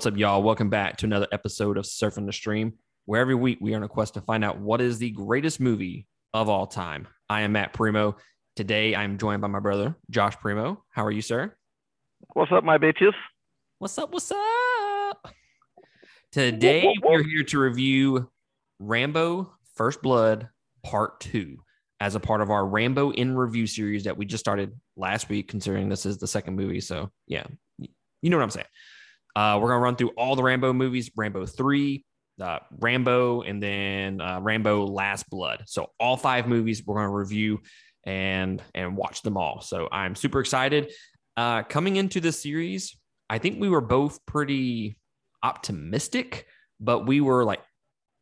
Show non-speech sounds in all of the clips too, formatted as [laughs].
What's up, y'all? Welcome back to another episode of Surfing the Stream, where every week we are on a quest to find out what is the greatest movie of all time. I am Matt Primeaux. Today I'm joined by my brother, Josh Primeaux. How are you, sir? What's up, my bitches? What's up? What's up? Today we're here to review Rambo First Blood Part 2 as a part of our Rambo in Review series that we just started last week, considering this is the second movie. So, yeah, you know what I'm saying. Uh, we're going to run through all the Rambo movies Rambo 3, uh, Rambo, and then uh, Rambo Last Blood. So, all five movies we're going to review and and watch them all. So, I'm super excited. Uh, coming into this series, I think we were both pretty optimistic, but we were like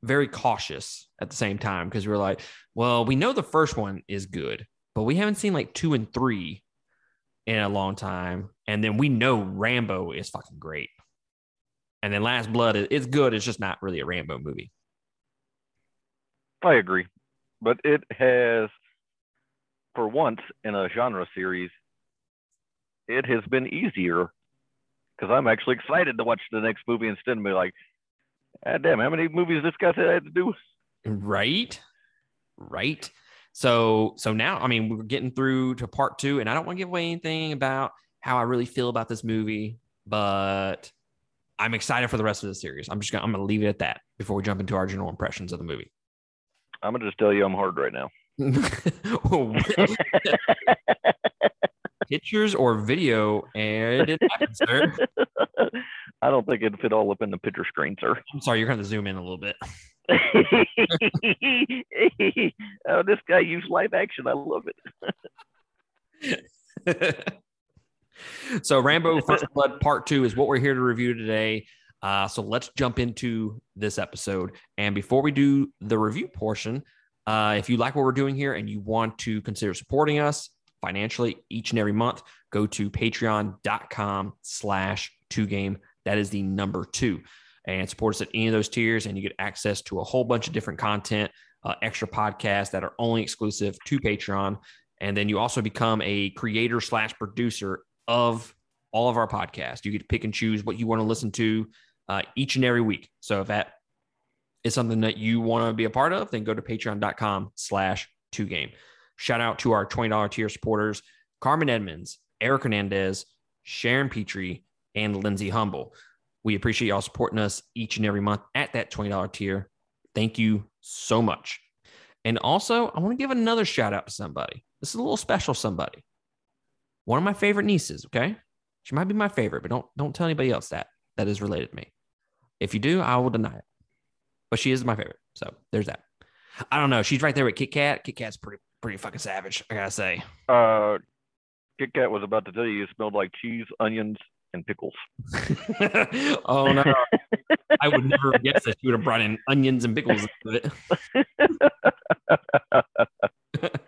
very cautious at the same time because we were like, well, we know the first one is good, but we haven't seen like two and three in a long time. And then we know Rambo is fucking great. And then Last Blood is good. It's just not really a Rambo movie. I agree. But it has, for once in a genre series, it has been easier because I'm actually excited to watch the next movie instead of be like, God damn, how many movies this guy said I had to do? Right. Right. So so now, I mean, we're getting through to part two, and I don't want to give away anything about how I really feel about this movie, but I'm excited for the rest of the series. I'm just gonna I'm gonna leave it at that before we jump into our general impressions of the movie. I'm gonna just tell you I'm hard right now. [laughs] Pictures or video, and it sir. [laughs] I don't think it'd fit all up in the picture screen, sir. I'm sorry, you're gonna zoom in a little bit. [laughs] oh, this guy used live action. I love it. So, Rambo First Blood Part Two is what we're here to review today. Uh, so let's jump into this episode. And before we do the review portion, uh, if you like what we're doing here and you want to consider supporting us financially each and every month, go to patreon.com slash two game. That is the number two and support us at any of those tiers. And you get access to a whole bunch of different content, uh, extra podcasts that are only exclusive to Patreon. And then you also become a creator slash producer of all of our podcasts. You get to pick and choose what you want to listen to uh, each and every week. So if that is something that you want to be a part of, then go to patreon.com slash two game. Shout out to our $20 tier supporters, Carmen Edmonds, Eric Hernandez, Sharon Petrie, and Lindsay Humble. We appreciate y'all supporting us each and every month at that $20 tier. Thank you so much. And also, I want to give another shout out to somebody. This is a little special somebody. One of my favorite nieces, okay? She might be my favorite, but don't don't tell anybody else that that is related to me. If you do, I will deny it. But she is my favorite. So there's that. I don't know. She's right there with Kit Kat. Kit Kat's pretty pretty fucking savage, I gotta say. Uh Kit Kat was about to tell you it smelled like cheese, onions, and pickles. [laughs] oh no. I would never guess that she would have brought in onions and pickles it. [laughs] [laughs] but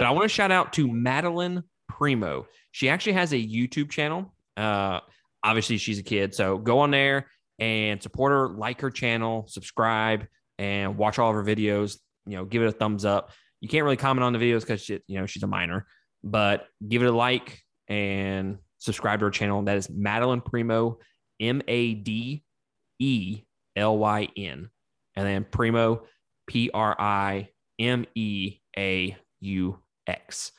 I want to shout out to Madelyn Primeaux. She actually has a YouTube channel. Uh, obviously, she's a kid, so go on there and support her, like her channel, subscribe, and watch all of her videos. You know, give it a thumbs up. You can't really comment on the videos because you know she's a minor, but give it a like and subscribe to her channel. That is Madelyn Primeaux, M A D E L Y N, and then Primeaux, P R I M E A U X.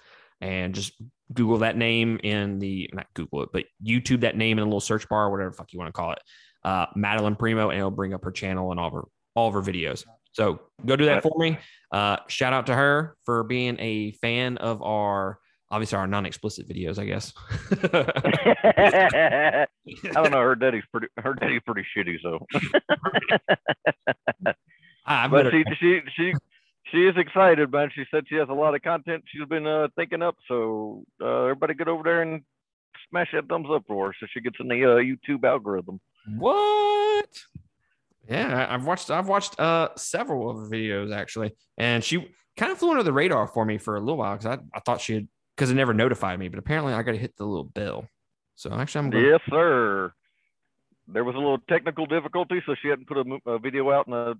And just Google that name in the not Google it, but YouTube that name in a little search bar, whatever fuck you want to call it. Uh, Madelyn Primeaux, and it'll bring up her channel and all of her all of her videos. So go do that for me. Uh, shout out to her for being a fan of our obviously our non-explicit videos, I guess. [laughs] I don't know. Her daddy's pretty. Her daddy's pretty shitty. So, [laughs] I but she she she she is excited, man. She said she has a lot of content she's been uh, thinking up. So uh, everybody get over there and smash that thumbs up for her so she gets in the uh, YouTube algorithm. what? Yeah, I've watched I've watched uh several of her videos actually, and she kind of flew under the radar for me for a little while because I, I thought she had because it never notified me, but apparently I got to hit the little bell. So actually, I'm going. Yes, sir. There was a little technical difficulty, so she hadn't put a, a video out in uh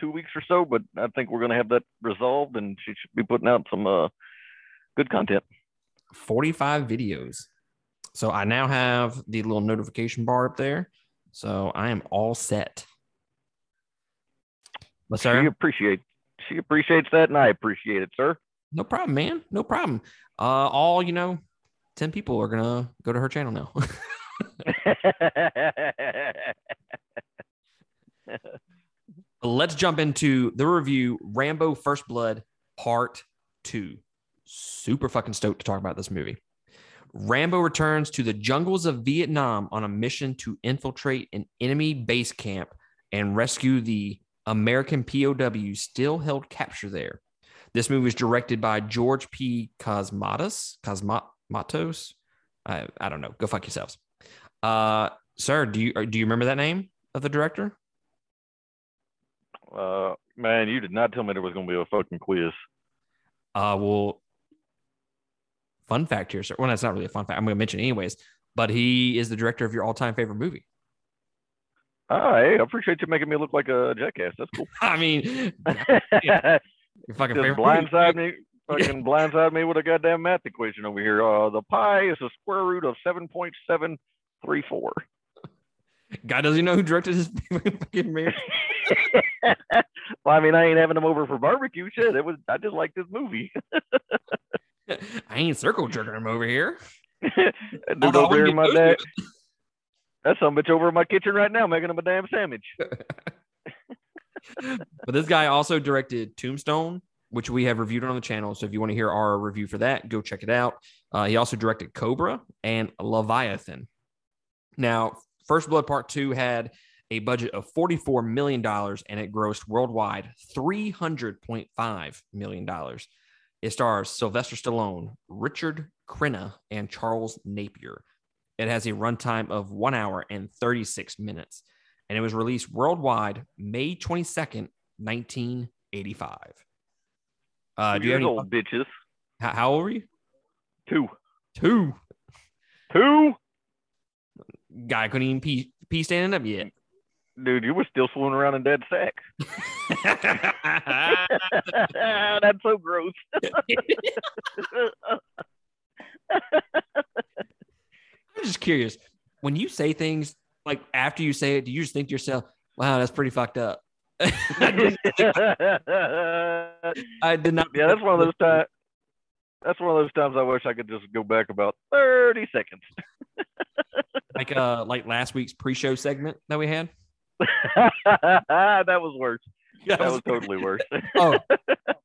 two weeks or so. But I think we're going to have that resolved, and she should be putting out some uh, good content. 45 videos. So I now have the little notification bar up there. So I am all set. But She sir, appreciates she appreciates that, and I appreciate it, sir. no problem, man. No problem. Uh, all you know, ten people are gonna go to her channel now. [laughs] [laughs] Let's jump into the review Rambo First Blood Part 2. Super fucking stoked to talk about this movie. Rambo returns to the jungles of Vietnam on a mission to infiltrate an enemy base camp and rescue the American POWs still held capture there. This movie was directed by George P. Cosmatos. Cosmatos? I, I don't know. Go fuck yourselves. Uh, sir, do you do you remember that name of the director? Uh, man, you did not tell me there was going to be a fucking quiz. Uh, well, fun fact here, sir. Well, that's not really a fun fact. I'm going to mention anyways. But he is the director of your all-time favorite movie. Oh, hey, I appreciate you making me look like a jackass. That's cool. [laughs] I mean, [laughs] your fucking Just blindside movie. me, [laughs] fucking blindside me with a goddamn math equation over here. Uh, the pi is the square root of seven point seven three four. Guy doesn't know who directed his [laughs] fucking movie. [laughs] well, I mean, I ain't having them over for barbecue. Shit, it was. I just like this movie. [laughs] I ain't circle jerking him over here. Dude over here, wouldn't my dad. That's some bitch over in my kitchen right now making him a damn sandwich. But this guy also directed Tombstone, which we have reviewed on the channel. So if you want to hear our review for that, go check it out. Uh, he also directed Cobra and Leviathan. Now, First Blood Part 2 had a budget of $44 million and it grossed worldwide $300.5 million. It stars Sylvester Stallone, Richard Crenna, and Charles Napier. It has a runtime of one hour and 36 minutes, and it was released worldwide May 22nd, 1985. Uh, do you have any, old bitches. how, how old were you? Two. Two. Two. Guy couldn't even pee, pee standing up yet. Dude, you were still swimming around in dead sack. [laughs] [laughs] That's so gross. [laughs] I'm just curious. When you say things like after you say it, do you just think to yourself, wow, that's pretty fucked up? I, did, I did not. yeah, that's one of those times. That's one of those times I wish I could just go back about thirty seconds. Like uh like last week's pre-show segment that we had. [laughs] that was worse. That was totally worse. [laughs] oh,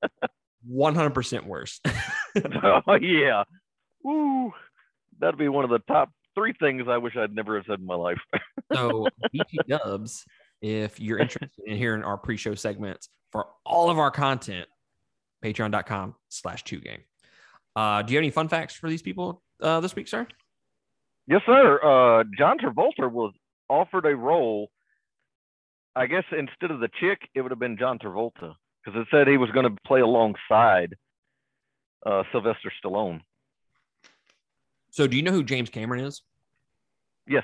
[laughs] 100% worse. oh yeah. Woo. That'd be one of the top three things I wish I'd never have said in my life. so BT Dubs, if you're interested in hearing our pre-show segments for all of our content, patreon.com slash two game. Uh, do you have any fun facts for these people uh, this week, sir? Yes, sir. Uh, John Travolta was offered a role. I guess instead of the chick, it would have been John Travolta because it said he was going to play alongside uh, Sylvester Stallone. So, do you know who James Cameron is? Yes.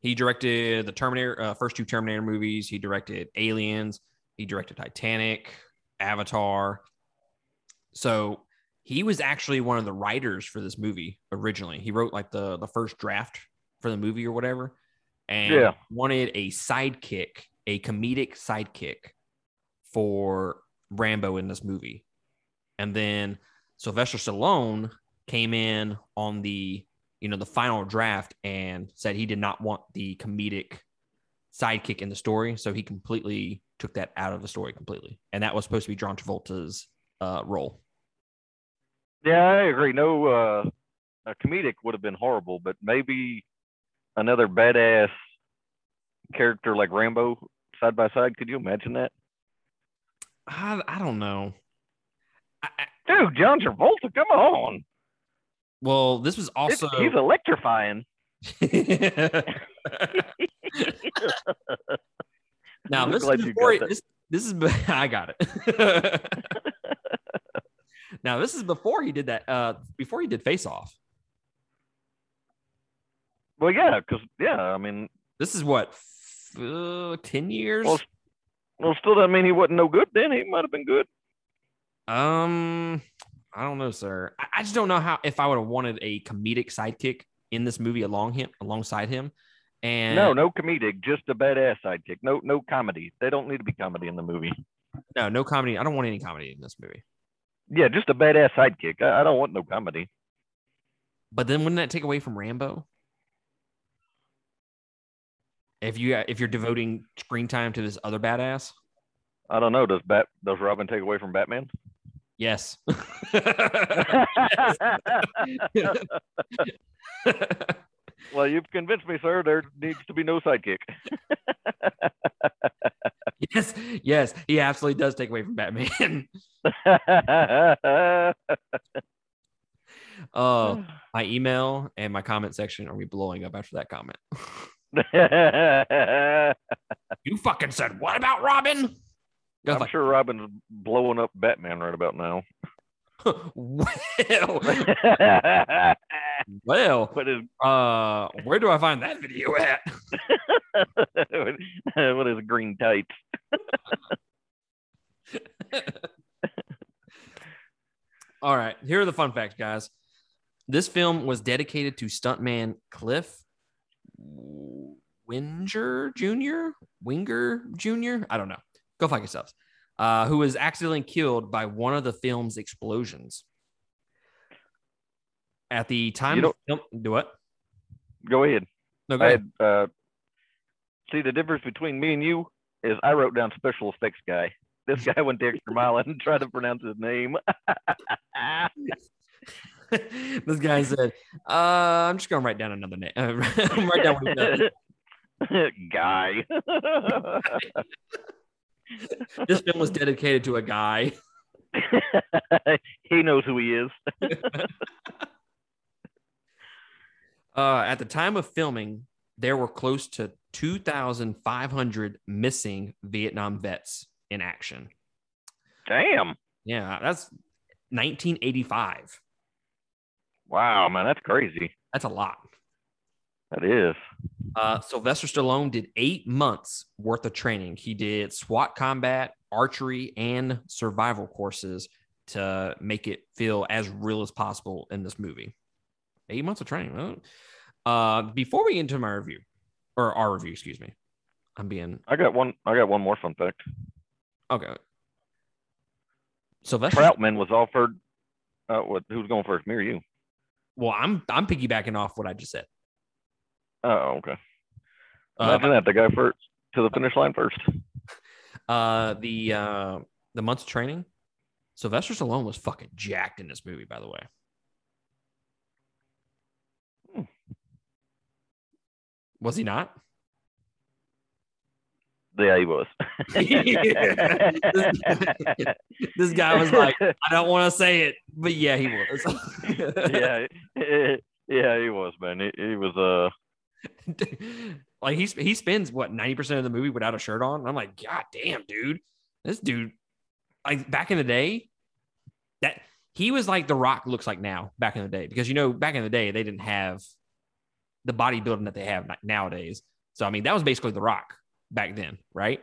He directed the Terminator, uh, first two Terminator movies. He directed Aliens. He directed Titanic, Avatar. So he was actually one of the writers for this movie originally. He wrote like the the first draft for the movie or whatever, and Yeah. wanted a sidekick, a comedic sidekick for Rambo in this movie. And then Sylvester Stallone came in on the you know the final draft and said he did not want the comedic sidekick in the story, so he completely took that out of the story completely, and that was supposed to be John Travolta's uh, role. Yeah, I agree. No, uh, a comedic would have been horrible, but maybe another badass character like Rambo side by side. Could you imagine that? I, I don't know. I, Dude, John Travolta, come on. well, this was It's- also he's electrifying. [laughs] now [laughs] I'm this is before got he- that. this, this is [laughs] I got it. Now this is before he did that. Uh, before he did Face Off. Well, yeah, because yeah, I mean, This is what uh, ten years. well, well, still doesn't mean he wasn't no good. Then he might have been good. Um, I don't know, sir. I, I just don't know how if I would have wanted a comedic sidekick in this movie along him alongside him, And No, no comedic, just a badass sidekick. No, no comedy. They don't need to be comedy in the movie. no, no comedy. I don't want any comedy in this movie. Yeah, just a badass sidekick. I, I don't want no comedy. But then wouldn't that take away from Rambo? If you if you're devoting screen time to this other badass, I don't know. Does Bat does Robin take away from Batman? yes. [laughs] well, you've convinced me, sir. There needs to be no sidekick. [laughs] [laughs] yes, yes, he absolutely does take away from Batman. Oh, [laughs] [laughs] [sighs] my email and my comment section are we blowing up after that comment. You fucking said what about Robin? Was I'm sure Robin's blowing up Batman right about now. well, well, what is uh, where do I find that video at? what is green tights? All right, here are the fun facts, guys. This film was dedicated to stuntman Cliff Wenger Jr. Wenger Jr. I don't know. Go fuck yourselves. Uh, who was accidentally killed by one of the film's explosions. At the time, of film, do what? Go ahead. No, go I ahead. had, uh, see the difference between me and you is I wrote down special effects guy. This guy went the extra mile and tried to pronounce his name. [laughs] this guy said, uh, "I'm just gonna write down another name. [laughs] Uh, write down what [laughs] guy. This film was dedicated to a guy. he knows who he is. Uh, at the time of filming, there were close to 2,500 missing Vietnam vets in action. Damn. Yeah, that's 1985. Wow, man, that's crazy. That's a lot. That is. Uh, Sylvester Stallone did eight months worth of training. He did SWAT combat, archery, and survival courses to make it feel as real as possible in this movie. Eight months of training. Uh, before we get into my review, or our review, excuse me, I'm being I got one. I got one more fun fact. okay. So Sylvester. Trautman was offered. Uh, what? Who's going first? Me or you? Well, I'm I'm piggybacking off what I just said. Oh, okay. Uh, Imagine that the guy first to the finish line first. [laughs] uh, the uh, the months of training. Sylvester Stallone was fucking jacked in this movie, by the way. Hmm. Was he not? Yeah, he was. [laughs] This guy was like, I don't want to say it, but yeah, he was. [laughs] yeah, yeah, he was, man. He, he was. Uh, [laughs] like he he spends what ninety percent of the movie without a shirt on. And I'm like, God damn, dude, this dude, like back in the day, that he was like the Rock looks like now. Back in the day, because you know, back in the day, they didn't have the bodybuilding that they have nowadays. So I mean, that was basically the Rock back then, right?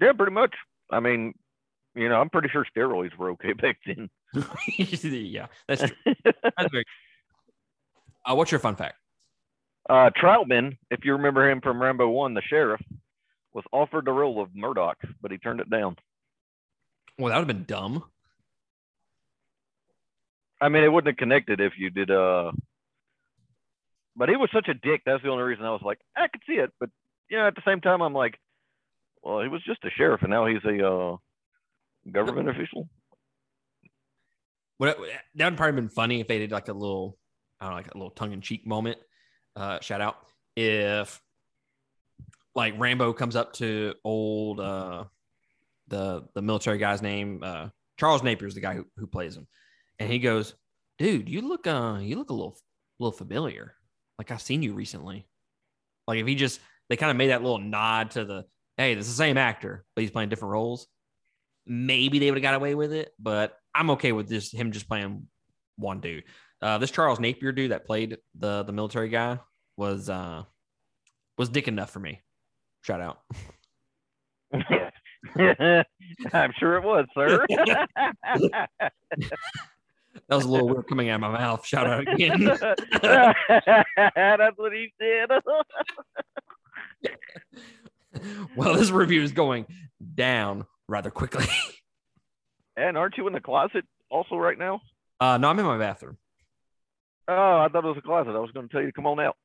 yeah, pretty much. I mean, you know, I'm pretty sure steroids were okay [laughs] back then. [laughs] yeah, that's true. That's very. Uh, what's your fun fact? Uh, Trautman, if you remember him from Rambo One, the sheriff, was offered the role of Murdock, but he turned it down. Well, that would have been dumb. I mean, it wouldn't have connected if you did. Uh, but he was such a dick. That's the only reason I was like, I could see it. But you know, at the same time, I'm like, well, he was just a sheriff, and now he's a uh, government official. What that would probably been funny if they did like a little, I don't know, like a little tongue in cheek moment. Uh, shout out if like Rambo comes up to old uh, the the military guy's name uh, Charles Napier is the guy who, who plays him, and he goes, "Dude, you look uh you look a little little familiar. Like I've seen you recently." Like if he just they kind of made that little nod to the hey, this is the same actor, but he's playing different roles. Maybe they would have got away with it, but I'm okay with just him just playing one dude. Uh, this Charles Napier dude that played the the military guy was uh was dick enough for me. Shout out. [laughs] I'm sure it was, sir. [laughs] [laughs] That was a little weird coming out of my mouth. Shout out again. [laughs] That's what he said. [laughs] well, this review is going down rather quickly. [laughs] And aren't you in the closet also right now? Uh, no, I'm in my bathroom. Oh, I thought it was a closet. I was going to tell you to come on out.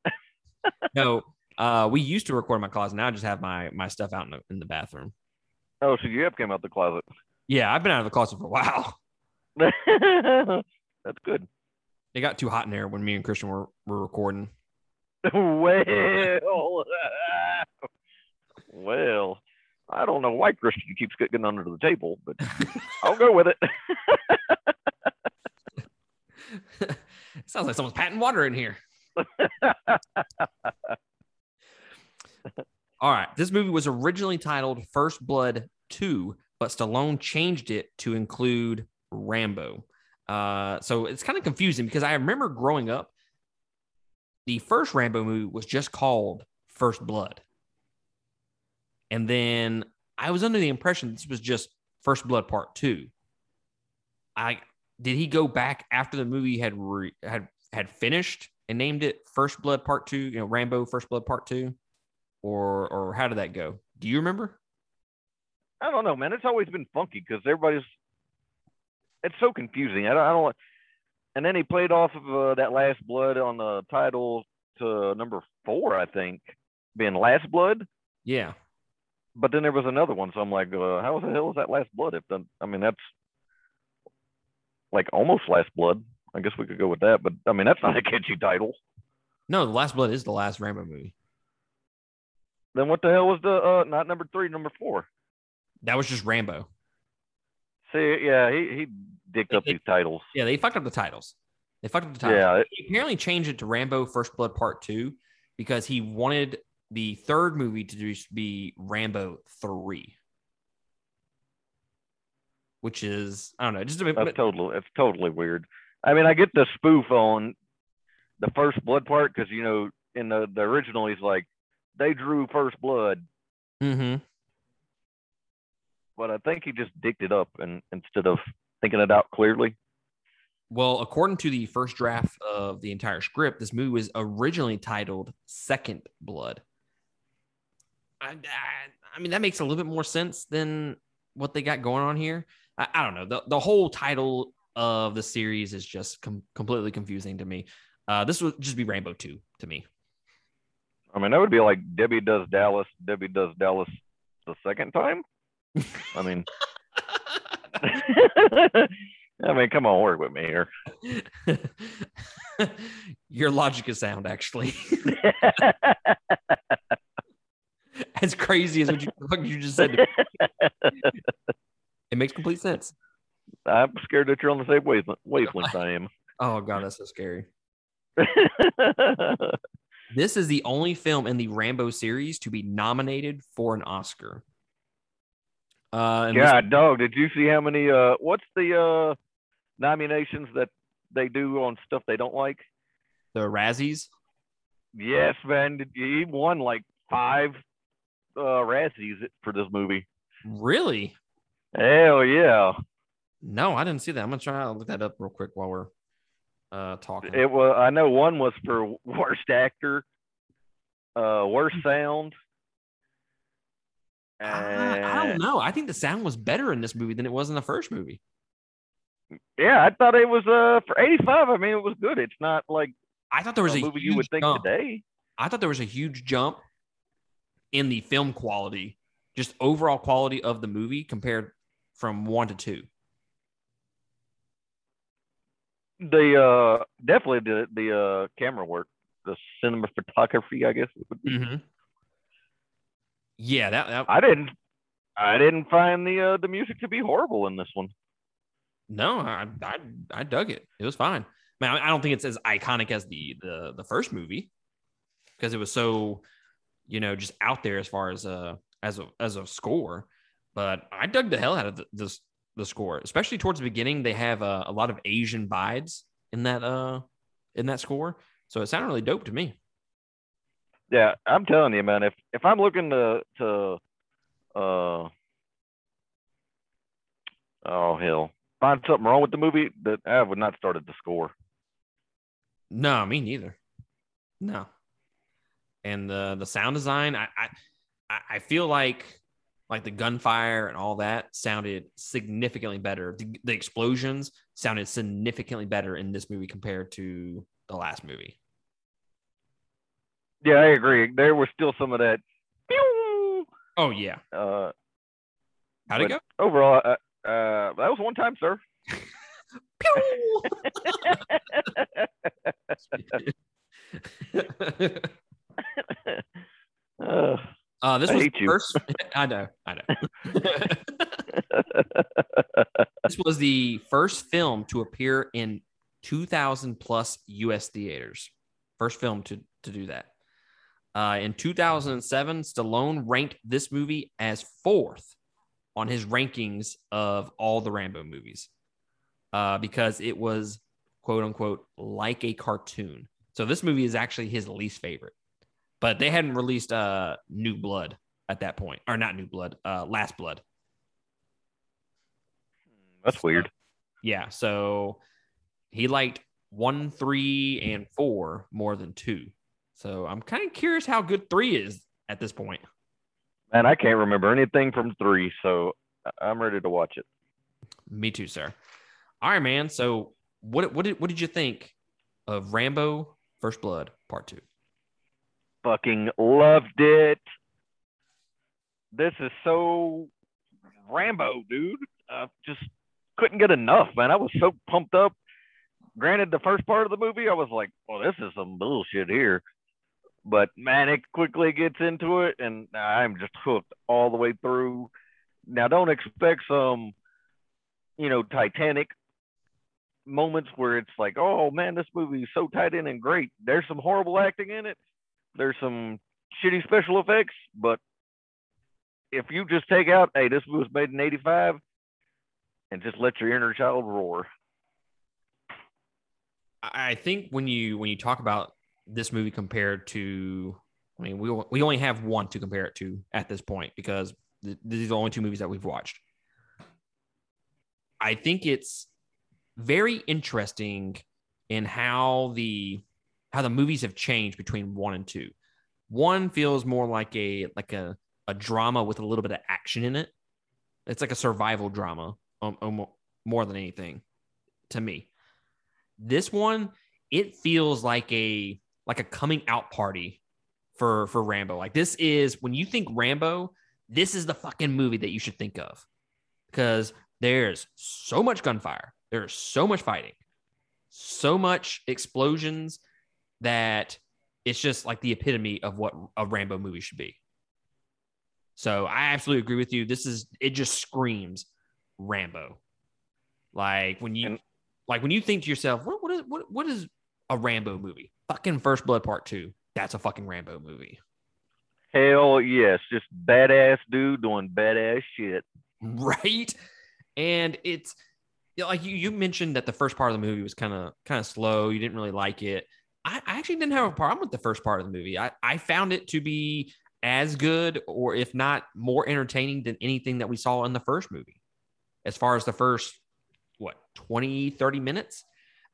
No, uh, we used to record in my closet. Now I just have my my stuff out in the, in the bathroom. Oh, so you have came out the closet. Yeah, I've been out of the closet for a while. [laughs] That's good. It got too hot in there when me and Christian were, were recording. Well, [laughs] well, I don't know why Christian keeps getting under the table, but I'll go with it. it [laughs] sounds like someone's patting water in here. All right. This movie was originally titled First Blood 2, but Stallone changed it to include Rambo. Uh, so it's kind of confusing because I remember growing up, the first Rambo movie was just called First Blood. And then I was under the impression this was just First Blood Part 2. I did he go back after the movie had re, had had finished and named it First Blood Part 2, you know, Rambo First Blood Part 2? Or or how did that go? Do you remember? I don't know, man. It's always been funky because everybody's. It's so confusing. I don't. I don't and then he played off of uh, that Last Blood on the title to number four, I think, being Last Blood. Yeah. But then there was another one, so I'm like, uh, how the hell is that Last Blood? If the, I mean, that's like almost Last Blood. I guess we could go with that, but I mean, that's not a catchy title. No, The Last Blood is the last Rambo movie. Then what the hell was the uh, not number three, number four? That was just Rambo. See, yeah, he he dicked up It- these titles. Yeah, they fucked up the titles. They fucked up the titles. Yeah, He apparently changed it to Rambo First Blood Part 2 because he wanted the third movie to be Rambo 3. Which is, I don't know, just a bit. that's totally it's totally weird. I mean, I get the spoof on the first blood part because you know in the the original he's like they drew first blood, hmm but I think he just dicked it up and instead of thinking it out clearly. Well, according to the first draft of the entire script, this movie was originally titled Second Blood. I, I, I mean, that makes a little bit more sense than what they got going on here. I, I don't know. The, the whole title of the series is just com- completely confusing to me. Uh, this would just be Rambo 2 to me. I mean, that would be like Debbie does Dallas, Debbie does Dallas the second time. I mean, [laughs] [laughs] I mean, come on, work with me here. [laughs] Your logic is sound, actually. [laughs] as crazy as what you, what you just said. to me. It makes complete sense. I'm scared that you're on the same wavelength, wavelength I am. Oh god, that's so scary. This is the only film in the Rambo series to be nominated for an Oscar. Uh, and this- dog, did you see how many? Uh, what's the uh nominations that they do on stuff they don't like? the Razzies. Yes, man, did- he won like five uh Razzies for this movie. Really? Hell yeah! No, I didn't see that. I'm gonna try to look that up real quick while we're uh, talking. It was. I know one was for worst actor, uh, worst sound. I, I don't know. I think the sound was better in this movie than it was in the first movie. Yeah, I thought it was uh for 85. I mean, it was good. It's not like I thought there was a a movie huge you would think jump. today. I thought there was a huge jump in the film quality, just overall quality of the movie compared from one to two. The uh definitely the the uh camera work, the cinema photography, I guess. It would be. Mm-hmm. Yeah, that, that I didn't I didn't find the uh the music to be horrible in this one. no, I, I I dug it. It was fine. Man, I I don't think it's as iconic as the the the first movie because it was so, you know, just out there as far as uh as a as a score. But I dug the hell out of the this the score, especially towards the beginning. They have uh, a lot of Asian vibes in that uh in that score, so it sounded really dope to me. Yeah, I'm telling you, man, if if I'm looking to to uh oh hell find something wrong with the movie, that I would not start at the score. No, me neither. No. And the the sound design, I I, I, feel like like the gunfire and all that sounded significantly better. The, the explosions sounded significantly better in this movie compared to the last movie. Yeah, I agree. There was still some of that. Oh yeah. Uh, How'd it go? overall, uh, uh, that was one time, sir. [laughs] Uh, [laughs] uh, this I was hate the you. first. [laughs] I know. I know. this was the first film to appear in 2,000 plus U.S. theaters. First film to to do that. Uh, in 2007, Stallone ranked this movie as fourth on his rankings of all the Rambo movies uh, because it was quote unquote like a cartoon. So this movie is actually his least favorite. But they hadn't released uh, New Blood at that point, or not New Blood, uh, Last Blood. that's weird. Yeah, so he liked one, three, and four more than two. So I'm kind of curious how good three is at this point. Man, I can't remember anything from three, so I'm ready to watch it. Me too, sir. All right, man. So what what did what did you think of Rambo First Blood Part Two? Fucking loved it. This is so Rambo, dude. I just couldn't get enough, man. I was so pumped up. Granted, the first part of the movie, I was like, well, this is some bullshit here. But man, it quickly gets into it, and I'm just hooked all the way through. Now, don't expect some, you know, Titanic moments where it's like, oh man, this movie is so tight in and great. There's some horrible acting in it. There's some shitty special effects, but if you just take out, hey, this movie was made in '85, and just let your inner child roar. I think when you when you talk about this movie compared to, I mean, we we only have one to compare it to at this point because th- these are the only two movies that we've watched. I think it's very interesting in how the how the movies have changed between one and two. One feels more like a like a a drama with a little bit of action in it. It's like a survival drama um, um, more than anything to me. This one, it feels like a like a coming out party for for Rambo. Like this is when you think Rambo, this is the fucking movie that you should think of because there's so much gunfire, there's so much fighting, so much explosions that it's just like the epitome of what a Rambo movie should be. So I absolutely agree with you. This is it just screams Rambo. Like when you And- like when you think to yourself, what what is what, what is a Rambo movie? Fucking First Blood Part 2. That's a fucking Rambo movie. Hell yes, just badass dude doing badass shit. Right? And it's you know, like you, you mentioned that the first part of the movie was kind of kind of slow. You didn't really like it. I, I actually didn't have a problem with the first part of the movie. I, I found it to be as good or if not more entertaining than anything that we saw in the first movie. As far as the first what 20 30 minutes,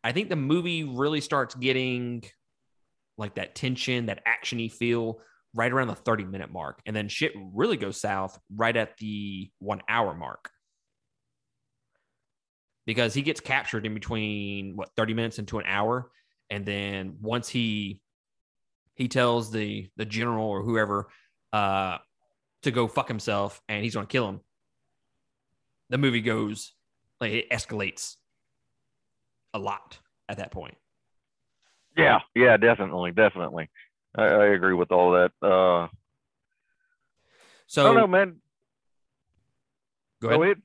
I think the movie really starts getting like that tension, that actiony feel right around the 30 minute mark. And then shit really goes south right at the one hour mark. Because he gets captured in between what 30 minutes into an hour. And then once he he tells the the general or whoever uh to go fuck himself and he's gonna kill him, the movie goes like it escalates a lot at that point. Yeah, yeah, definitely, definitely. I, I agree with all that. Uh, So I don't know, man. go Go ahead. ahead.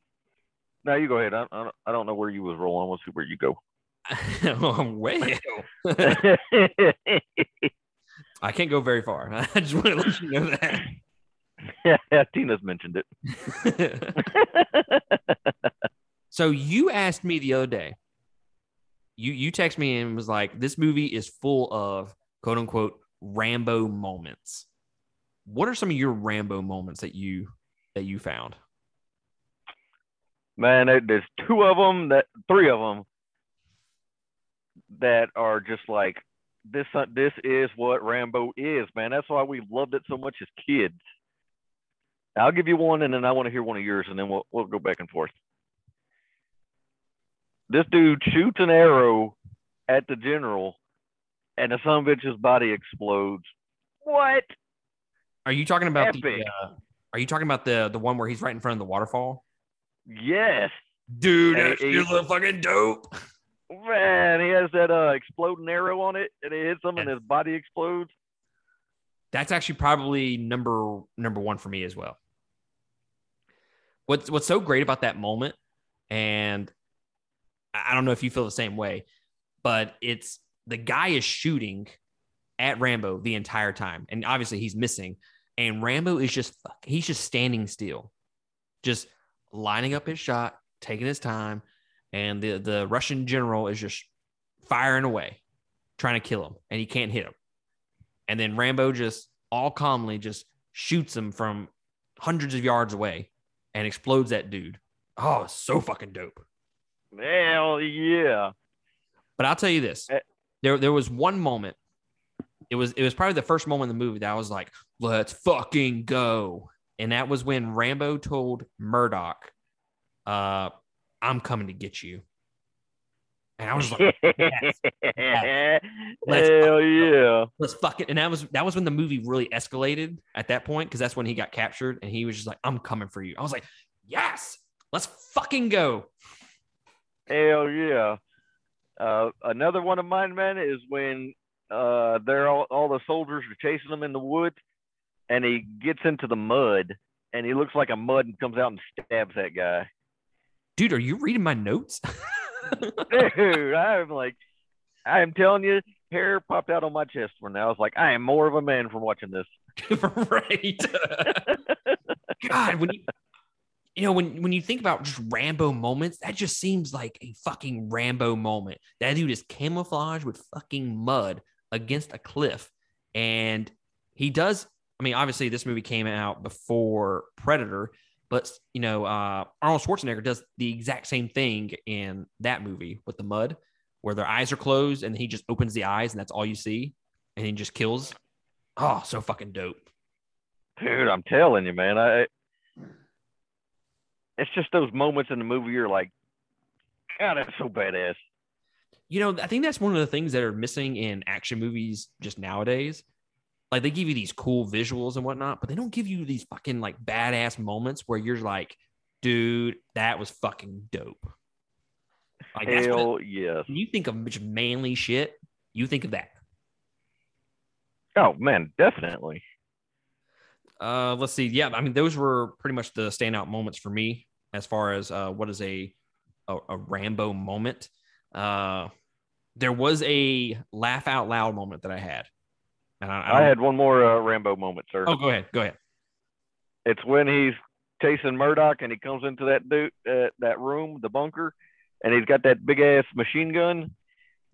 No, you go ahead. I, I, I don't know where you was rolling. We'll see where you go. [laughs] well, [laughs] I can't go very far. [laughs] I just want to let you know that. yeah, Tina's mentioned it. so you asked me the other day. You you text me and was like, "This movie is full of quote unquote Rambo moments." What are some of your Rambo moments that you that you found? Man, there's two of them that three of them that are just like this. uh, This is what Rambo is, man. That's why we loved it so much as kids. I'll give you one, and then I want to hear one of yours, and then we'll we'll go back and forth. This dude shoots an arrow at the general, and the son of bitch's body explodes. What? Are you talking about Epic. the? Uh, are you talking about the the one where he's right in front of the waterfall? Yes, Dude, that's still fucking dope. [laughs] man. He has that uh exploding arrow on it, and it hits him, and his body explodes. That's actually probably number number one for me as well. What's what's so great about that moment, and I don't know if you feel the same way, but it's the guy is shooting at Rambo the entire time, and obviously he's missing, and Rambo is just he's just standing still, just lining up his shot, taking his time, and the the Russian general is just firing away, trying to kill him, and he can't hit him. And then Rambo just all calmly just shoots him from hundreds of yards away and explodes that dude. Oh, so fucking dope. Hell yeah! But I'll tell you this: Eh. there, there was one moment. It was, it was probably the first moment in the movie that I was like, "Let's fucking go!" And that was when Rambo told Murdock, uh, "I'm coming to get you." And I was like, [laughs] Let's Hell yeah! let's fuck it. And that was that was when the movie really escalated at that point because that's when he got captured and he was just like, I'm coming for you. I was like, yes, let's fucking go. Hell yeah! Uh, another one of mine, man, is when uh, they're all, all the soldiers are chasing him in the woods, and he gets into the mud, and he looks like a mud and comes out and stabs that guy. Dude, are you reading my notes? [laughs] Dude, I'm like, I am telling you, hair popped out on my chest when I was like, I am more of a man from watching this. [laughs] right. [laughs] God, when you you know when when you think about just Rambo moments, that just seems like a fucking Rambo moment. That dude is camouflaged with fucking mud against a cliff, and he does. I mean, obviously, this movie came out before Predator, but you know, uh, Arnold Schwarzenegger does the exact same thing in that movie with the mud, where their eyes are closed and he just opens the eyes and that's all you see, and he just kills. Oh, so fucking dope. Dude, I'm telling you, man. I it's just those moments in the movie you're like, God, that's so badass. You know, I think that's one of the things that are missing in action movies just nowadays. Like they give you these cool visuals and whatnot, but they don't give you these fucking like badass moments where you're like, dude, that was fucking dope. Like Hell yes. you think of just manly shit, you think of that. Oh man, definitely. Uh, let's see. Yeah, I mean, those were pretty much the standout moments for me as far as uh, what is a, a a Rambo moment. Uh, there was a laugh out loud moment that I had, and I, I, I had one more uh, Rambo moment, sir. Oh, go ahead. Go ahead. It's when he's chasing Murdock and he comes into that dude, uh, that room, the bunker, and he's got that big ass machine gun,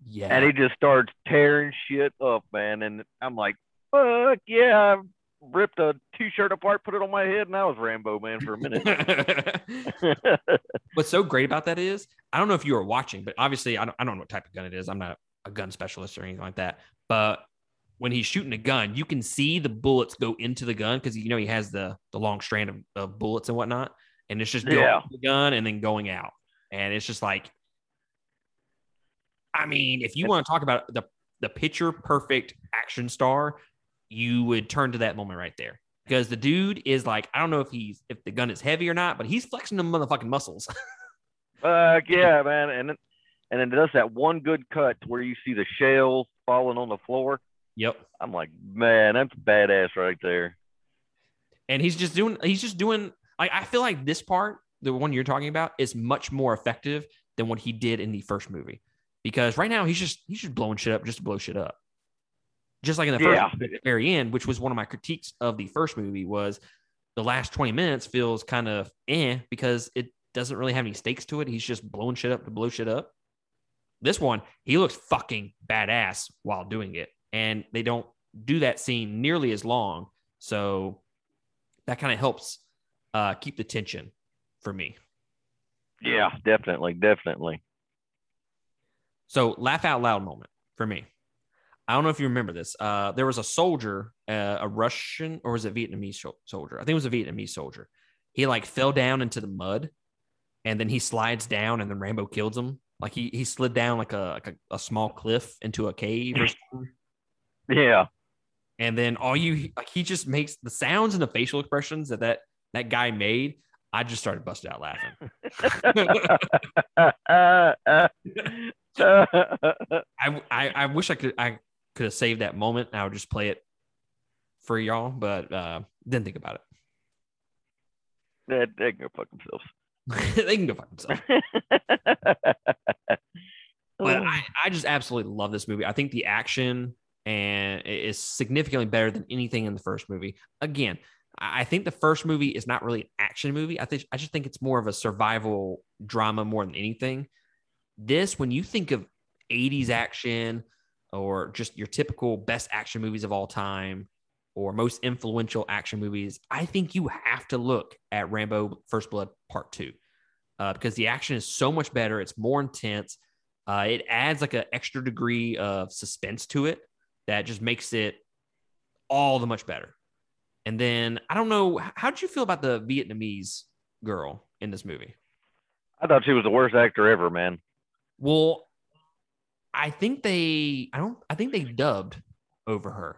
Yeah. and he just starts tearing shit up, man. And I'm like, fuck yeah! Ripped a t-shirt apart, put it on my head, and I was Rambo, man, for a minute. [laughs] What's so great about that is I don't know if you were watching, but obviously I don't, I don't know what type of gun it is. I'm not a gun specialist or anything like that. But when he's shooting a gun, you can see the bullets go into the gun because you know he has the the long strand of, of bullets and whatnot, and it's just going Yeah. the gun and then going out, and it's just like, I mean, if you want to talk about the the picture perfect action star, you would turn to that moment right there because the dude is like, I don't know if he's if the gun is heavy or not, but he's flexing the motherfucking muscles. [laughs] Fuck yeah, man. And then, and then it does that one good cut where you see the shells falling on the floor. yep. I'm like, man, that's badass right there. And he's just doing he's just doing like I feel like this part, the one you're talking about, is much more effective than what he did in the first movie. Because right now he's just he's just blowing shit up just to blow shit up. Just like in the first Yeah. movie, the very end, which was one of my critiques of the first movie, was the last 20 minutes feels kind of eh because it doesn't really have any stakes to it. He's just blowing shit up to blow shit up. This one, he looks fucking badass while doing it. And they don't do that scene nearly as long. So that kind of helps uh, keep the tension for me. Yeah, definitely, definitely. So laugh out loud moment for me. I don't know if you remember this. Uh, there was a soldier, uh, a Russian or was it Vietnamese soldier? I think it was a Vietnamese soldier. He like fell down into the mud, and then he slides down, and then Rambo kills him. Like he he slid down like a like a, a small cliff into a cave or something. Yeah. And then all you like he just makes the sounds and the facial expressions that that that guy made. I just started busting out laughing. [laughs] [laughs] I, I I wish I could I could have saved that moment. I would just play it for y'all, but uh, didn't think about it. they, they can go fuck themselves. [laughs] [laughs] they can go fuck themselves. But I, I just absolutely love this movie. I think the action and it is significantly better than anything in the first movie. Again, I I think the first movie is not really an action movie. I think I just think it's more of a survival drama more than anything. This, when you think of 80s action or just your typical best action movies of all time or most influential action movies, I think you have to look at Rambo First Blood Part Two uh, because the action is so much better. It's more intense. Uh, it adds like an extra degree of suspense to it that just makes it all the much better. And then I don't know, how did you feel about the Vietnamese girl in this movie? I thought she was the worst actor ever, man. Well, I think they, I don't, I think they dubbed over her.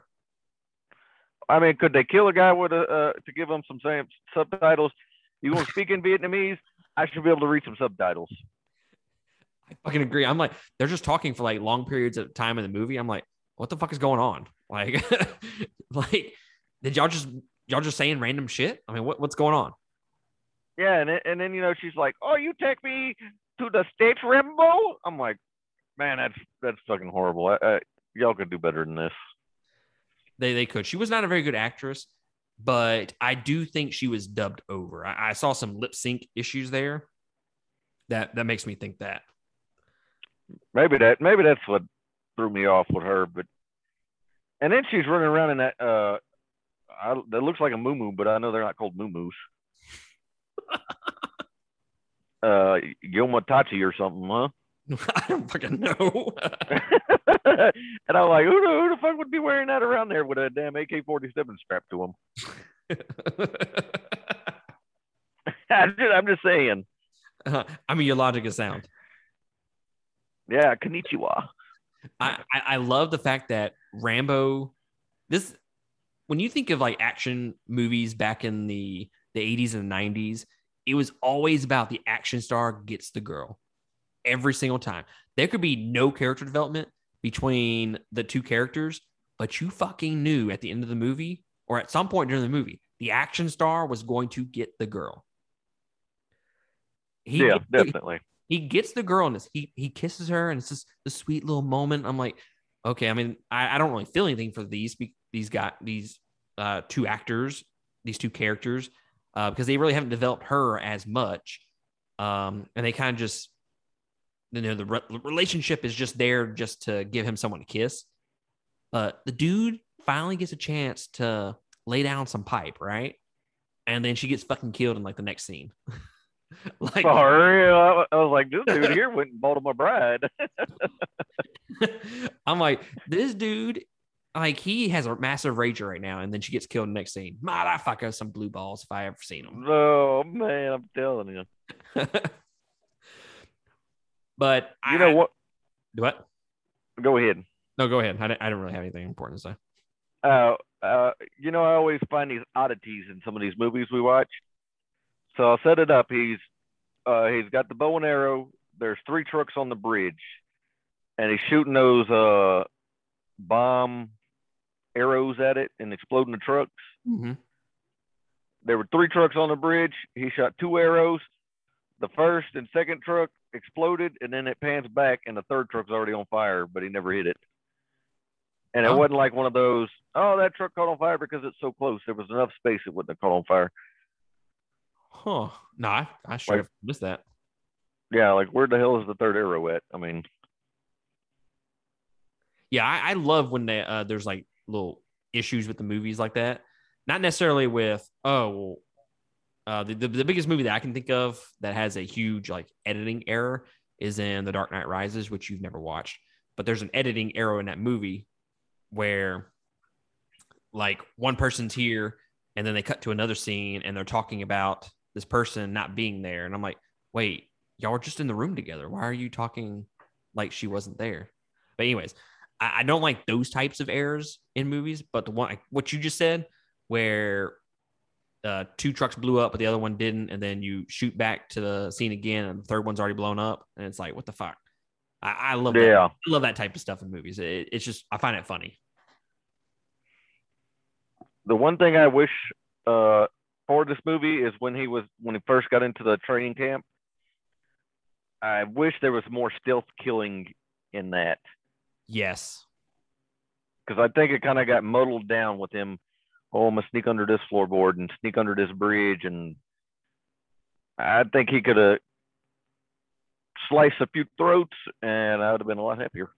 I mean, could they kill a guy with a uh, to give him some same subtitles? You want to speak in Vietnamese? I should be able to read some subtitles. I fucking agree. I'm like, they're just talking for like long periods of time in the movie. I'm like, what the fuck is going on? Like, [laughs] like, did y'all just y'all just saying random shit? I mean, what, what's going on? Yeah, and then- and then you know she's like, "Oh, you take me to the states, Rambo?" I'm like, "Man, that's that's fucking horrible. I, I, y'all could do better than this." They they could. She was not a very good actress, but I do think she was dubbed over. I, I saw some lip sync issues there. That that makes me think that. Maybe that maybe that's what threw me off with her. But and then she's running around in that uh, I, that looks like a moo but I know they're not called moo [laughs] uh, Yomatachi or something, huh? [laughs] I don't fucking know. [laughs] and I'm like, who the, who the fuck would be wearing that around there with a damn AK-47 strapped to him? [laughs] I'm just, I'm just saying. Uh, I mean, your logic is sound. Yeah, konnichiwa. I, I I love the fact that Rambo, this when you think of like action movies back in the the 80s and 90s, it was always about the action star gets the girl every single time. There could be no character development between the two characters, but you fucking knew at the end of the movie or at some point during the movie, the action star was going to get the girl. He yeah, definitely. he gets the girl and this he he kisses her and it's just the sweet little moment. I'm like, okay, I mean, I, I don't really feel anything for these these got these uh two actors, these two characters, uh, because they really haven't developed her as much. Um, and they kind of just you know the re- relationship is just there just to give him someone to kiss. But the dude finally gets a chance to lay down some pipe, right? And then she gets fucking killed in like the next scene. [laughs] like For real, I I was like, this dude here went and bought him a bride. [laughs] [laughs] I'm like, this dude, like, he has a massive rager right now, and then she gets killed in the next scene. Motherfucker, some blue balls if I ever seen them. oh man, I'm telling you. But You I, know what? Do what? Go ahead. No, go ahead. I didn't, I didn't really have anything important to say. Uh, uh, you know, I always find these oddities in some of these movies we watch. So I'll set it up. He's uh, he's got the bow and arrow. There's three trucks on the bridge, and he's shooting those uh, bomb arrows at it and exploding the trucks. Mhm. There were three trucks on the bridge. He shot two arrows. The first and second truck exploded, and then it pans back, and the third truck's already on fire, but he never hit it. And it Oh. wasn't like one of those, oh, that truck caught on fire because it's so close. There was enough space it wouldn't have caught on fire. Huh. No, I, I sure Like- missed that. Yeah, like where the hell is the third arrow at? I mean, Yeah, I, I love when they, uh, there's like little issues with the movies like that. Not necessarily with, oh, well, uh, the, the, the biggest movie that I can think of that has a huge like editing error is in The Dark Knight Rises, which you've never watched. But there's an editing error in that movie where like one person's here and then they cut to another scene and they're talking about this person not being there. And i'm like wait y'all were just in the room together. Why are you talking like she wasn't there? But anyways i, I don't like those types of errors in movies but the one what you just said where uh, two trucks blew up but the other one didn't and then you shoot back to the scene again and the third one's already blown up and it's like what the fuck i, I love that. Yeah. i love that type of stuff in movies it, it's just i find it funny The one thing I wish uh, for this movie is when he was when he first got into the training camp. I wish there was more stealth killing in that yes because I think it kind of got muddled down with him. Oh, I'm gonna sneak under this floorboard and sneak under this bridge, and I think he could have sliced a few throats, and I would have been a lot happier.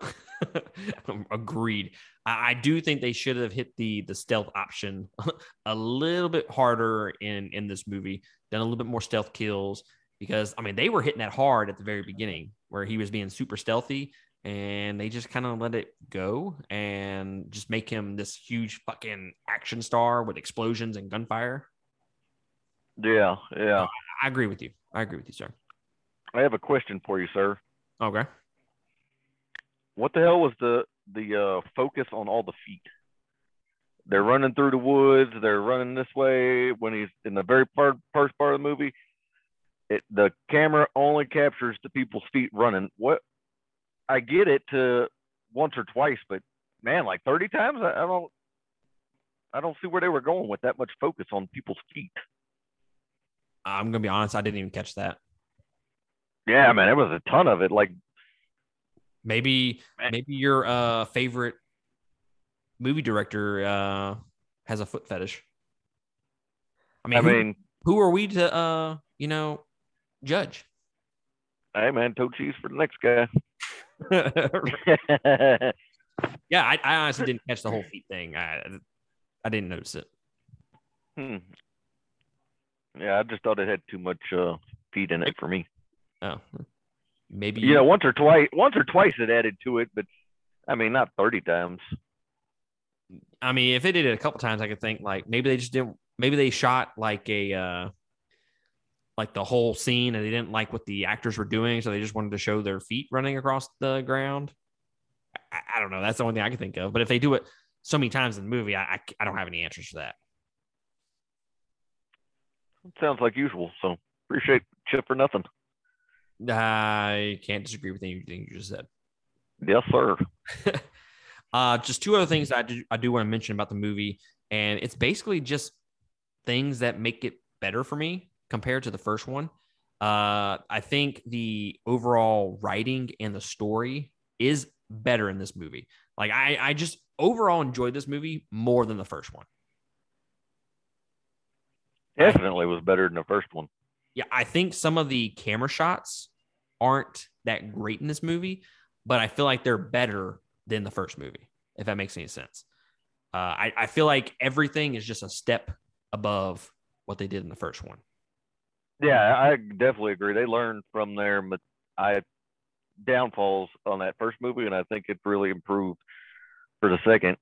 [laughs] Agreed. I, I do think they should have hit the the stealth option [laughs] a little bit harder in in this movie, done a little bit more stealth kills because I mean they were hitting that hard at the very beginning where he was being super stealthy and they just kind of let it go and just make him this huge fucking action star with explosions and gunfire. Yeah, yeah. I agree with you. I agree with you, sir. I have a question for you, sir. Okay. What the hell was the the uh, focus on all the feet? They're running through the woods. They're running this way. When he's in the very part, first part of the movie, it the camera only captures the people's feet running. What? I get it to once or twice, but man, like thirty times, I, I don't. I don't see where they were going with that much focus on people's feet. I'm gonna be honest. I didn't even catch that. Yeah, man, there was a ton of it. Like, Maybe Man. maybe your uh favorite movie director uh has a foot fetish. I mean, I who, mean, who are we to uh you know judge? hey, man, toe cheese for the next guy. [laughs] yeah, I, I honestly didn't catch the whole feet thing. I I didn't notice it. Hmm. Yeah, I just thought it had too much uh, feet in it for me. Oh, maybe You know, once or twice, once or twice it added to it, but I mean, not thirty times. I mean, if it did it a couple times, I could think like maybe they just didn't. Maybe they shot like a uh like the whole scene, and they didn't like what the actors were doing, so they just wanted to show their feet running across the ground. I, I don't know. That's the only thing I can think of. But if they do it so many times in the movie, I I, I don't have any answers for that. Sounds like usual. So appreciate Chip for nothing. I can't disagree with anything you just said. Yes, sir. [laughs] uh, just two other things I do, I do want to mention about the movie, and it's basically just things that make it better for me compared to the first one. Uh, I think the overall writing and the story is better in this movie. Like I, I just overall enjoyed this movie more than the first one. Definitely was better than the first one. yeah, I think some of the camera shots aren't that great in this movie, but I feel like they're better than the first movie, if that makes any sense. Uh, I, I feel like everything is just a step above what they did in the first one. Yeah, I definitely agree. They learned from their I downfalls on that first movie, and I think it really improved for the second.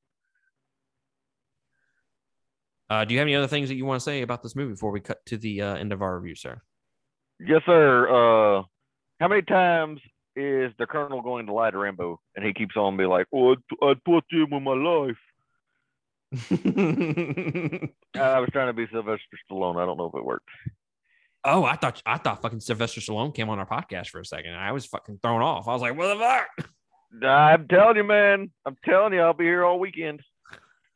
Uh, do you have any other things that you want to say about this movie before we cut to the uh, end of our review, sir? Yes, sir. Uh, how many times is the Colonel going to lie to Rambo, and he keeps on being like, "Oh, I'd, I'd put him with my life." [laughs] I was trying to be Sylvester Stallone. I don't know if it worked. Oh, I thought I thought fucking Sylvester Stallone came on our podcast for a second. I was fucking thrown off. I was like, what the fuck? I'm telling you, man. I'm telling you, I'll be here all weekend.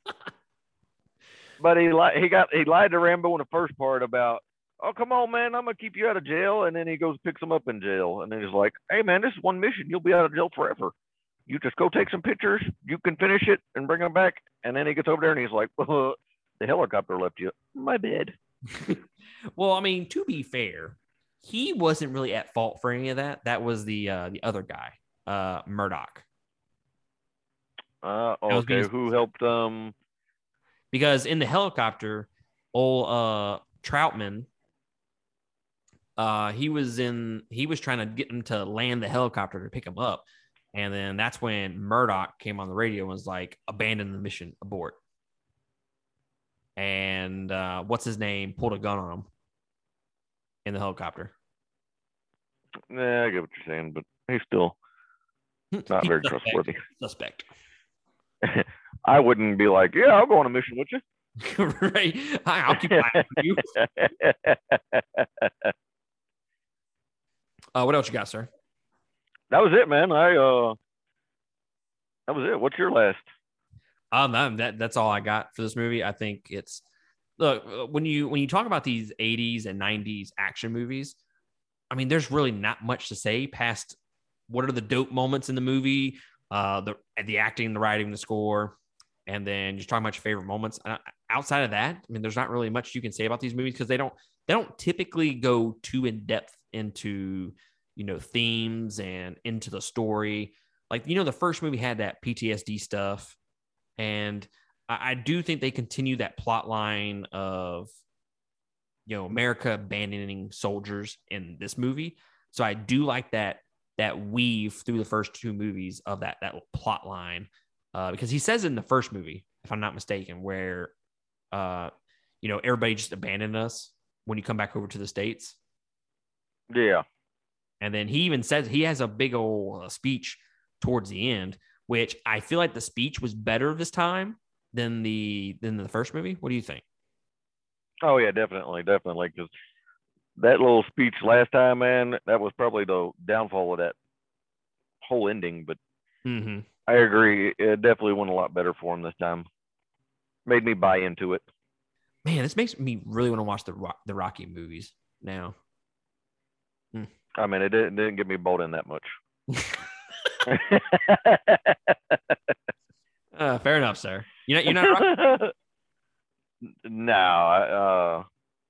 [laughs] but he li- he got he lied to Rambo in the first part about, oh come on, man, I'm gonna keep you out of jail, and then he goes picks him up in jail, and then he's like, hey man, this is one mission, you'll be out of jail forever. You just go take some pictures, you can finish it and bring them back, and then he gets over there and he's like, well, [laughs] the helicopter left you. My bad. Well, I mean, to be fair, he wasn't really at fault for any of that. That was the uh, the other guy, uh, Murdock, Uh, okay, who helped um because in the helicopter, old uh, Trautman, uh, he was in he was trying to get him to land the helicopter to pick him up, And then that's when Murdock came on the radio and was like, abandon the mission, abort. And uh, what's his name pulled a gun on him in the helicopter. Yeah, I get what you're saying, but he's still not very Suspect. trustworthy. Suspect. [laughs] I wouldn't be like, yeah, I'll go on a mission with you. [laughs] right. Hi, I'll keep eye you. [laughs] Uh, what else you got, sir? that was it, man. I uh, that was it. What's your last? Um, that, that that's all I got for this movie. I think it's look uh, when you when you talk about these 80s and 90s action movies, I mean, there's really not much to say past what are the dope moments in the movie, uh, the the acting, the writing, the score, and then just talking about your favorite moments. Outside of that, I mean, there's not really much you can say about these movies because they don't they don't typically go too in depth into you know themes and into the story. Like you know, the first movie had that PTSD stuff, and I, I do think they continue that plot line of you know America abandoning soldiers in this movie. So I do like that that weave through the first two movies of that that plot line uh, because he says in the first movie, if I'm not mistaken, where uh, you know everybody just abandoned us when you come back over to the states, Yeah, and then he even says he has a big old uh, speech towards the end, which I feel like the speech was better this time than the than the first movie. What do you think? Oh yeah, definitely, definitely. Because that little speech last time, man, that was probably the downfall of that whole ending. But Mm-hmm. I agree, it definitely went a lot better for him this time. Made me buy into it. Man, this makes me really want to watch the the Rocky movies now. I mean, it didn't, didn't get me bought in that much. [laughs] Uh, fair enough, sir. You're not you're not Rocky- no, I, uh,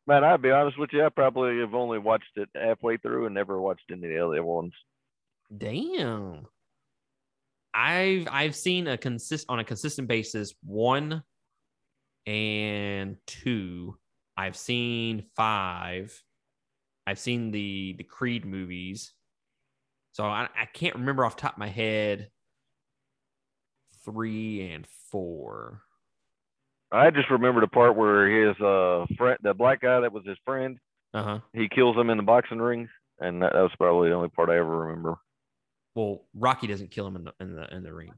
man, I'll be honest with you. I probably have only watched it halfway through and never watched any of the other ones. Damn. I've I've seen a consist on a consistent basis one and two. I've seen five. I've seen the the Creed movies. So I, I can't remember off the top of my head three and four. I just remember the part where his uh friend, the black guy that was his friend, Uh-huh. he kills him in the boxing ring, and that, that was probably the only part I ever remember. Well, Rocky doesn't kill him in the in the in the ring.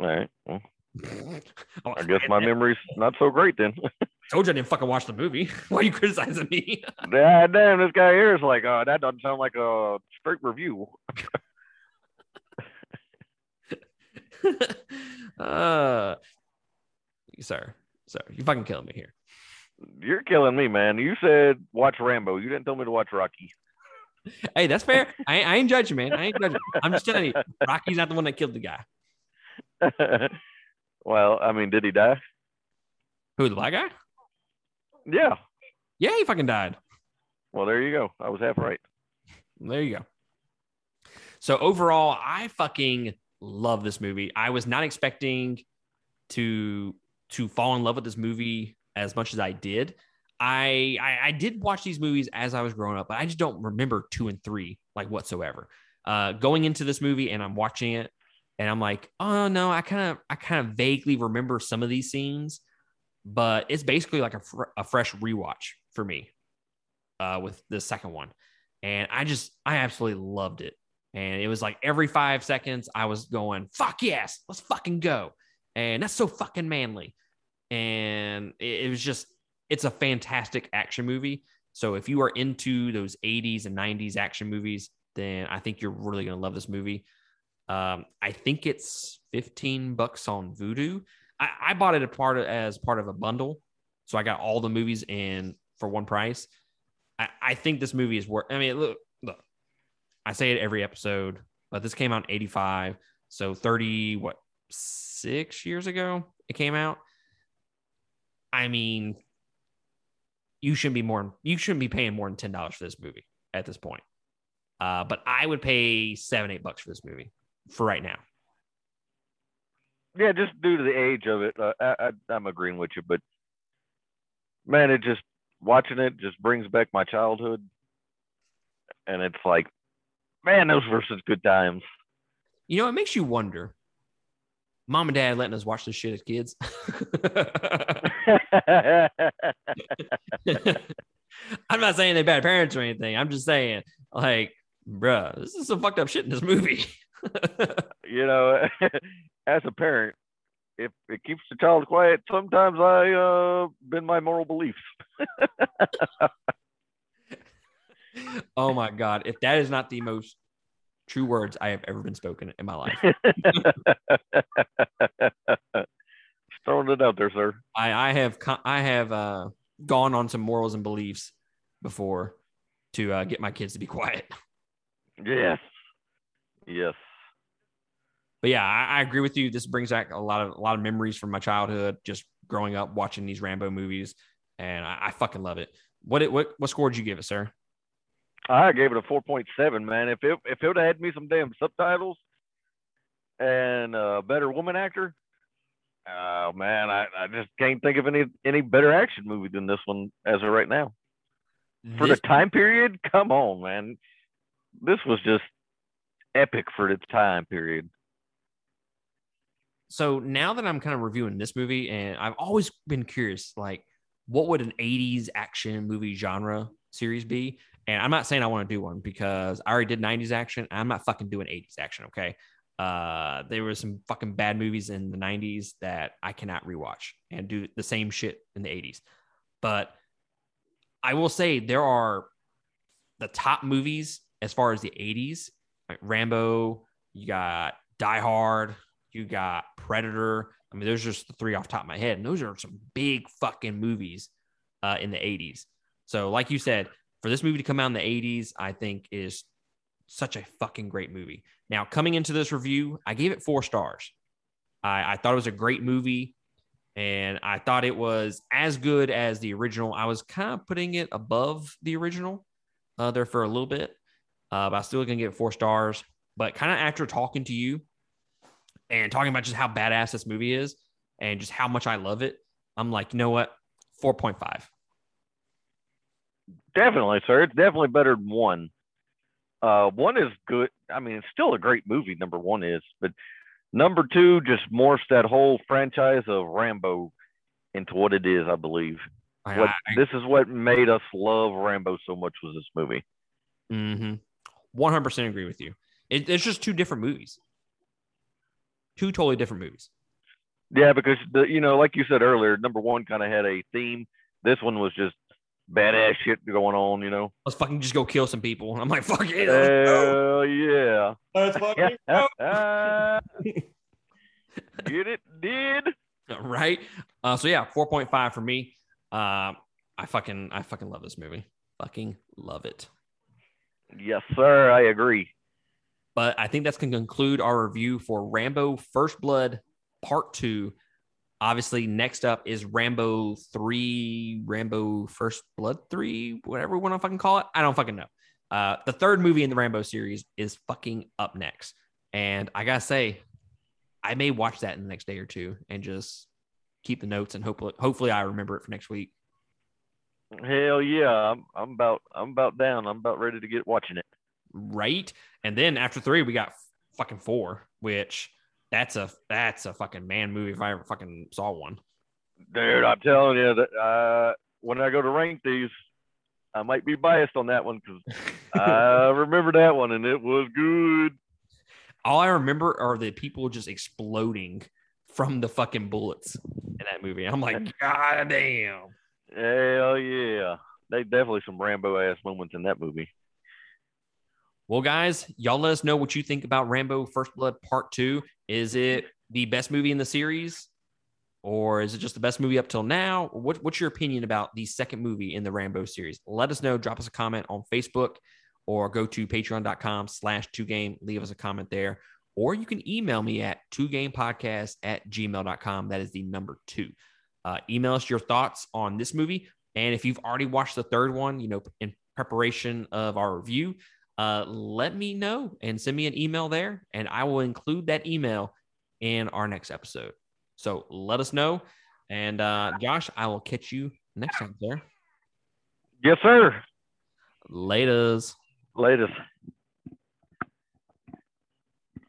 All right, well, I guess my memory's not so great then. [laughs] told you I didn't fucking watch the movie. [laughs] Why are you criticizing me? [laughs] God damn, this guy here is like, uh, that doesn't sound like a straight review. uh, sir, sir, you fucking killing me here. You're killing me, man. You said watch Rambo. You didn't tell me to watch Rocky. Hey, that's fair. I, I ain't judging, man. I ain't judging. I'm just telling you, Rocky's not the one that killed the guy. Well, I mean, did he die? Who, the black guy? Yeah. Yeah, he fucking died. Well, there you go. I was half right. There you go. So overall, I fucking love this movie. I was not expecting to to fall in love with this movie as much as I did. I, I I did watch these movies as I was growing up, but I just don't remember two and three like whatsoever. Uh, going into this movie and I'm watching it, and I'm like, oh no, I kind of I kind of vaguely remember some of these scenes, but it's basically like a, fr- a fresh rewatch for me uh, with the second one, and I just I absolutely loved it. And it was like every five seconds I was going, fuck yes, let's fucking go, and that's so fucking manly. And it, it was just it's a fantastic action movie. So if you are into those 80s and 90s action movies, then I think you're really gonna love this movie. Um, I think it's 15 bucks on Vudu. I, I bought it a part of, as part of a bundle, so I got all the movies in for one price. I, I think this movie is worth. I mean, look, look. I say it every episode, but this came out in '85, so 30 what six years ago it came out. I mean, you shouldn't be more. You shouldn't be paying more than ten dollars for this movie at this point. Uh, but I would pay seven, eight bucks for this movie for right now. Yeah, just due to the age of it, uh, I, I, I'm agreeing with you. But man, it just watching it just brings back my childhood. and it's like, man, those were such good times. You know, it makes you wonder. Mom and dad letting us watch this shit as kids. [laughs] I'm not saying they're bad parents or anything. I'm just saying, like, bruh, this is some fucked up shit in this movie. [laughs] [laughs] you know, [laughs] as a parent, if it keeps the child quiet, sometimes I uh bend my moral beliefs. [laughs] oh my god, if that is not the most true words I have ever been spoken in my life. throwing it out there, sir. I, I have I have uh, gone on some morals and beliefs before to uh, get my kids to be quiet. Yes. Yes. But yeah, I, I, agree with you. This brings back a lot of a lot of memories from my childhood, just growing up watching these Rambo movies, and I, I fucking love it. What what what score did you give it, sir? I gave it a four point seven, man. If it if it would have had me some damn subtitles and a better woman actor, oh man, I, I just can't think of any any better action movie than this one as of right now. For this, the time period, come on, man. This was just epic for its time period. So now that I'm kind of reviewing this movie, and I've always been curious, like, what would an 80s action movie genre series be? And I'm not saying I want to do one because I already did 90s action. I'm not fucking doing 80s action. Okay. Uh, there were some fucking bad movies in the 90s that I cannot rewatch and do the same shit in the 80s. But I will say there are the top movies as far as the 80s like Rambo, you got Die Hard, you got Predator. I mean, those are just the three off top of my head. And those are some big fucking movies uh, in the 80s. So, like you said, for this movie to come out in the 80s, I think is such a fucking great movie. Now, coming into this review, I gave it four stars. I, I thought it was a great movie and I thought it was as good as the original. I was kind of putting it above the original uh, there for a little bit, uh, but I still gonna get four stars. But kind of after talking to you and talking about just how badass this movie is and just how much I love it, I'm like, you know what, four point five. Definitely, sir. It's definitely better than one. Uh, one is good. I mean, it's still a great movie. Number one is, but number two just morphs that whole franchise of Rambo into what it is. I believe. I, what, I, this is what made us love Rambo so much was this movie. Mm-hmm. One hundred percent agree with you. It, it's just two different movies. Two totally different movies. Yeah, because the you know, like you said earlier, number one kind of had a theme. This one was just badass shit going on, you know. Let's fucking just go kill some people. I'm like, fuck it. Hell yeah. Let's fucking [laughs] Get it? Did. Right. Uh, so yeah, 4.5 for me. Uh, I fucking I fucking love this movie. Fucking love it. Yes, sir. I agree. But I think that's gonna conclude our review for Rambo First Blood Part Two Obviously, next up is Rambo 3, Rambo First Blood 3, whatever want to fucking call it. I don't fucking know. Uh, the third movie in the Rambo series is fucking up next. And I gotta say, I may watch that in the next day or two and just keep the notes and hopefully hopefully I remember it for next week. Hell yeah. I'm I'm about I'm about down. I'm about ready to get watching it. Right. And then after three, we got fucking four, which that's a that's a fucking man movie if I ever fucking saw one. Dude, I'm telling you that uh, when I go to rank these, I might be biased on that one because [laughs] I remember that one and it was good. All I remember are the people just exploding from the fucking bullets in that movie. I'm like, [laughs] God damn. Hell yeah. They definitely some Rambo ass moments in that movie. Well, guys, y'all let us know what you think about Rambo First Blood Part 2. Is it the best movie in the series? Or is it just the best movie up till now? What, what's your opinion about the second movie in the Rambo series? Let us know. Drop us a comment on Facebook or go to patreon.com slash two game. Leave us a comment there. Or you can email me at two game podcast at gmail.com. That is the number two. Uh, email us your thoughts on this movie. And if you've already watched the third one, you know, in preparation of our review, uh, let me know and send me an email there, and I will include that email in our next episode. So let us know. And uh, Josh, I will catch you next time, sir. Yes, sir. Laters. latest